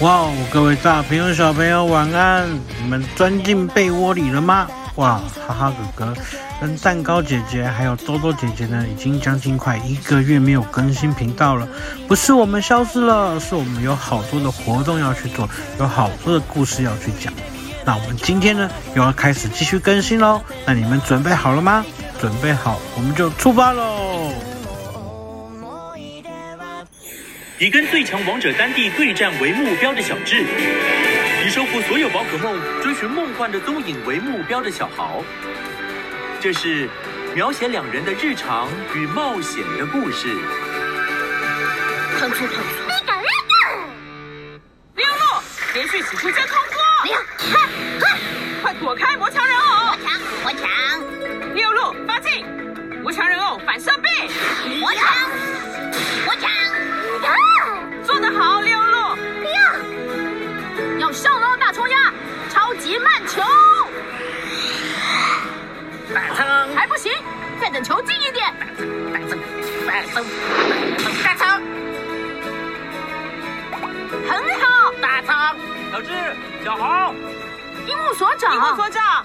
哇哦，各位大朋友、小朋友，晚安！你们钻进被窝里了吗？哇，哈哈哥哥跟蛋糕姐姐还有多多姐姐呢，已经将近快一个月没有更新频道了。不是我们消失了，是我们有好多的活动要去做，有好多的故事要去讲。那我们今天呢，又要开始继续更新喽。那你们准备好了吗？准备好，我们就出发喽！以跟最强王者丹帝对战为目标的小智，以收服所有宝可梦、追寻梦幻的踪影为目标的小豪，这是描写两人的日常与冒险的故事。喷出喷出！那个那个！六路连续使出真空小红，樱木所长，樱木所长，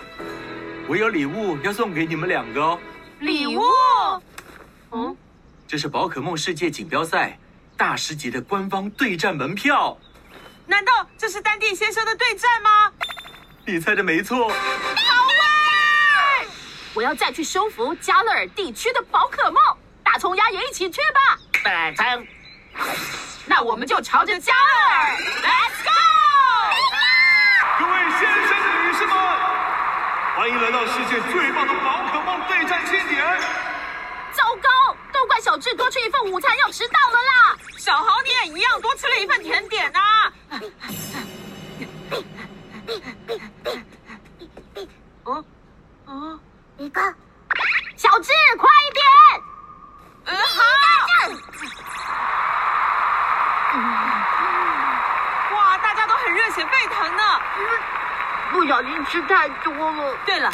我有礼物要送给你们两个哦。礼物？嗯，这是宝可梦世界锦标赛。大师级的官方对战门票，难道这是丹帝先生的对战吗？你猜的没错。好耶！我要再去收服加勒尔地区的宝可梦，大葱鸭也一起去吧。大葱，那我们就朝着加勒尔，Let's go！先生、女士们，欢迎来到世界最棒的宝可梦对战庆典。糟糕，都怪小智多吃一份午餐要迟到了啦！小豪你也一样多吃了一份甜点呐！哦哦，一个，小智快一点！嗯，好。哇，大家都很热血沸腾呢！不小心吃太多了。对了，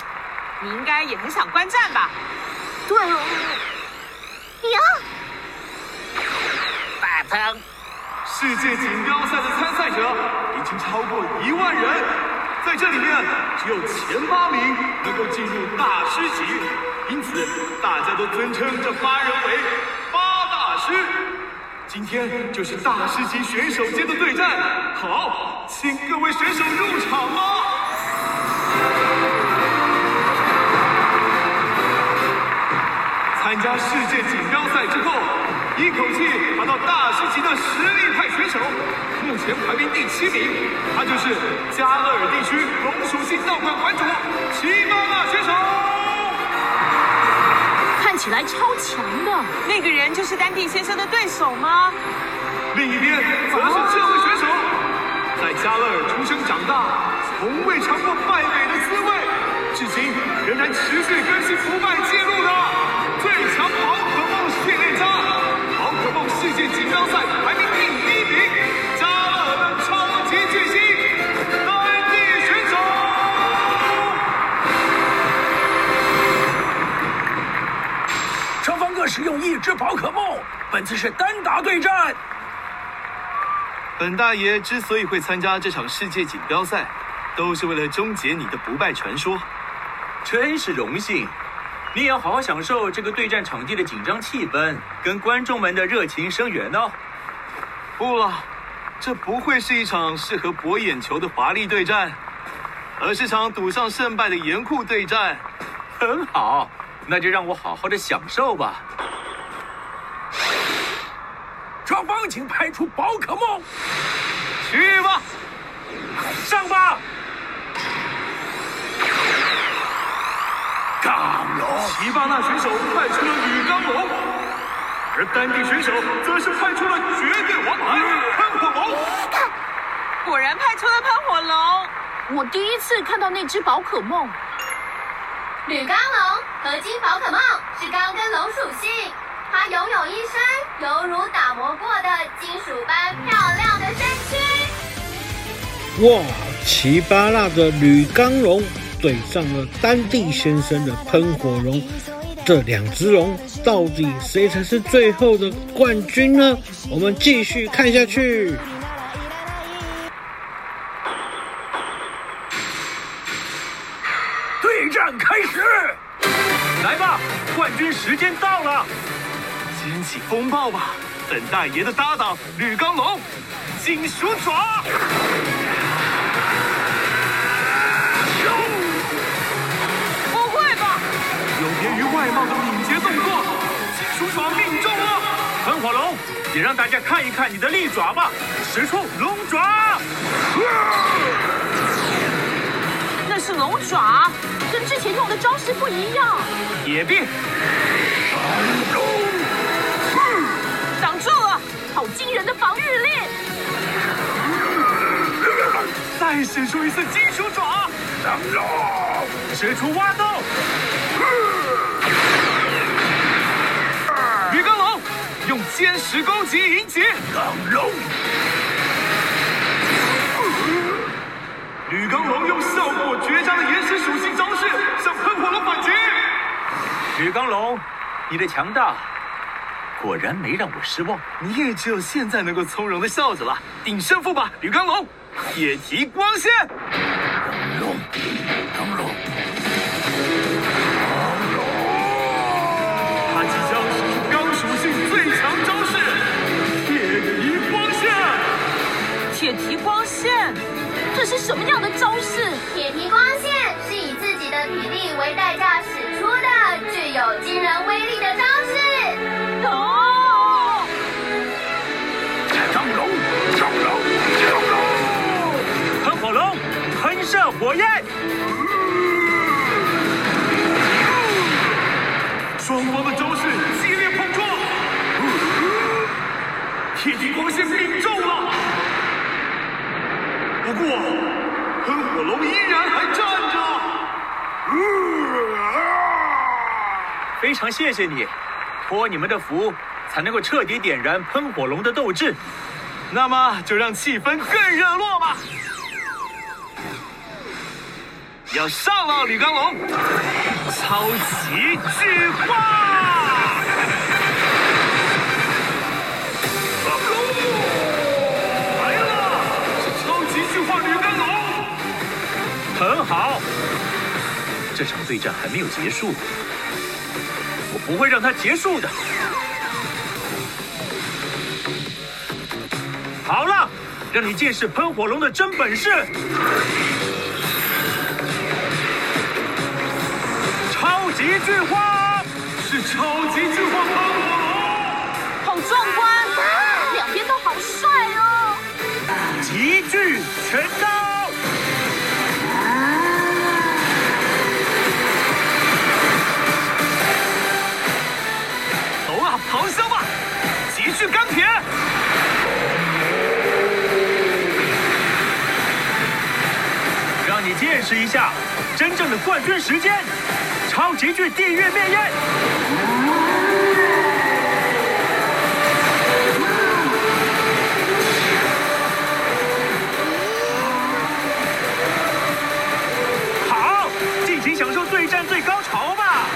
你应该也很想观战吧？对哦。呀！大鹏，世界锦标赛的参赛者已经超过一万人，在这里面只有前八名能够进入大师级，因此大家都尊称这八人为八大师。今天就是大师级选手间的对战，好，请各位选手入场吧。参加世界锦标赛之后，一口气爬到大师级的实力派选手，目前排名第七名，他就是加勒尔地区龙属性道馆馆主奇巴纳选手。看起来超强的，那个人就是丹帝先生的对手吗？另一边则是这位选手，在加勒尔出生长大，从未尝过败北的滋味，至今仍然持续更新不败次是单打对战。本大爷之所以会参加这场世界锦标赛，都是为了终结你的不败传说，真是荣幸。你也要好好享受这个对战场地的紧张气氛，跟观众们的热情声援哦。不了，这不会是一场适合博眼球的华丽对战，而是场赌上胜败的严酷对战。很好，那就让我好好的享受吧。双方请派出宝可梦，去吧，上吧。钢龙奇巴纳选手派出了女钢龙，而丹帝选手则是派出了绝对王牌喷火龙。果然派出了喷火龙。我第一次看到那只宝可梦。铝钢龙合金宝可梦是钢跟龙属性，他拥有一身犹如打磨过的金属般漂亮的身躯哇奇巴辣的铝钢龙怼上了丹帝先生的喷火龙这两只龙到底谁才是最后的冠军呢？我们继续看下去。对战开始。来吧冠军时间到了。起风暴吧，本大爷的搭档吕刚龙，金属爪。不会吧？有别于外貌的敏捷动作，金属爪命中了。喷火龙，也让大家看一看你的利爪吧，使出龙爪。那是龙爪，跟之前用的招式不一样。铁臂。惊人的防御力！再使出一次金属爪，挡住！使出挖洞。吕刚龙用坚实攻击迎击。钢龙。铝钢龙用效果绝佳的岩石属性招式向喷火龙反击。吕刚龙，你的强大。果然没让我失望，你也只有现在能够从容的笑着了。定胜负吧，吕刚龙！铁蹄光线，龙，钢龙，钢龙！他即将使出钢属性最强招式——铁蹄光线。铁蹄光线，这是什么样的招式？铁蹄光线是以自己的体力为代价使出的，具有惊人威力的招火焰！双方的招式激烈碰撞，铁蹄光线命中了。不过，喷火龙依然还站着。非常谢谢你。托你们的福，才能够彻底点燃喷火龙的斗志。那么，就让气氛更热络吧！要上了，铝钢龙！超级巨化！来了，是超级巨化铝钢龙！很好，这场对战还没有结束。我不会让它结束的。好了，让你见识喷火龙的真本事。级巨化，是超级巨化喷火龙，好壮观，两边都好帅哦。极巨拳刀。咆哮吧，极巨钢铁！让你见识一下真正的冠军时间——超极巨地狱灭焰！好，尽情享受对战最高潮吧！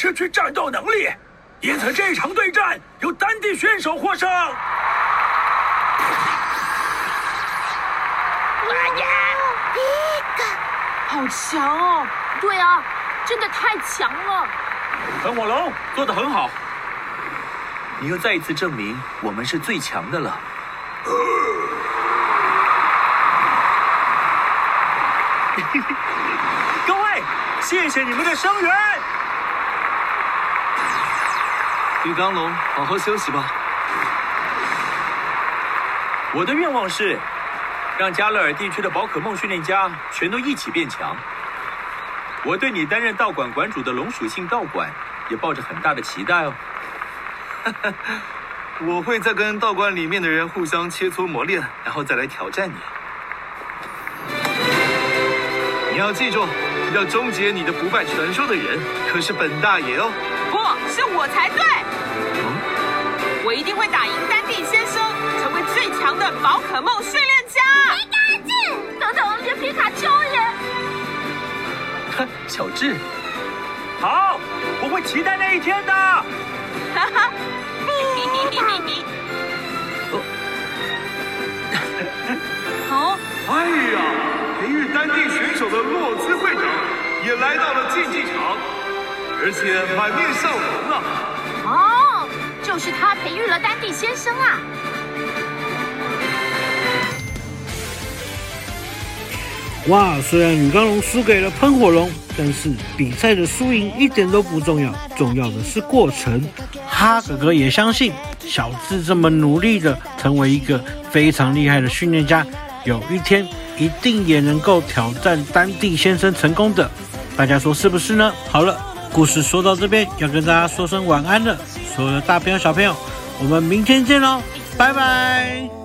失去战斗能力，因此这场对战由丹地选手获胜。一 个好强哦！对啊，真的太强了。喷火龙做的很好，你又再一次证明我们是最强的了。各位，谢谢你们的声援。铝钢龙，好好休息吧。我的愿望是，让加勒尔地区的宝可梦训练家全都一起变强。我对你担任道馆馆主的龙属性道馆也抱着很大的期待哦。我会再跟道馆里面的人互相切磋磨练，然后再来挑战你。你要记住，要终结你的不败传说的人可是本大爷哦。不是我才对。嗯我一定会打赢丹地先生，成为最强的宝可梦训练小智，好，我会期待那一天的。哈 哈，哦，哎呀，培育丹地选手的洛兹会长也来到了竞技场，而且满面笑容啊！哦，就是他培育了丹地先生啊！哇，虽然女刚龙输给了喷火龙，但是比赛的输赢一点都不重要，重要的是过程。哈哥哥也相信小智这么努力的成为一个非常厉害的训练家，有一天一定也能够挑战丹地先生成功的。大家说是不是呢？好了，故事说到这边，要跟大家说声晚安了。所有的大朋友小朋友，我们明天见喽，拜拜。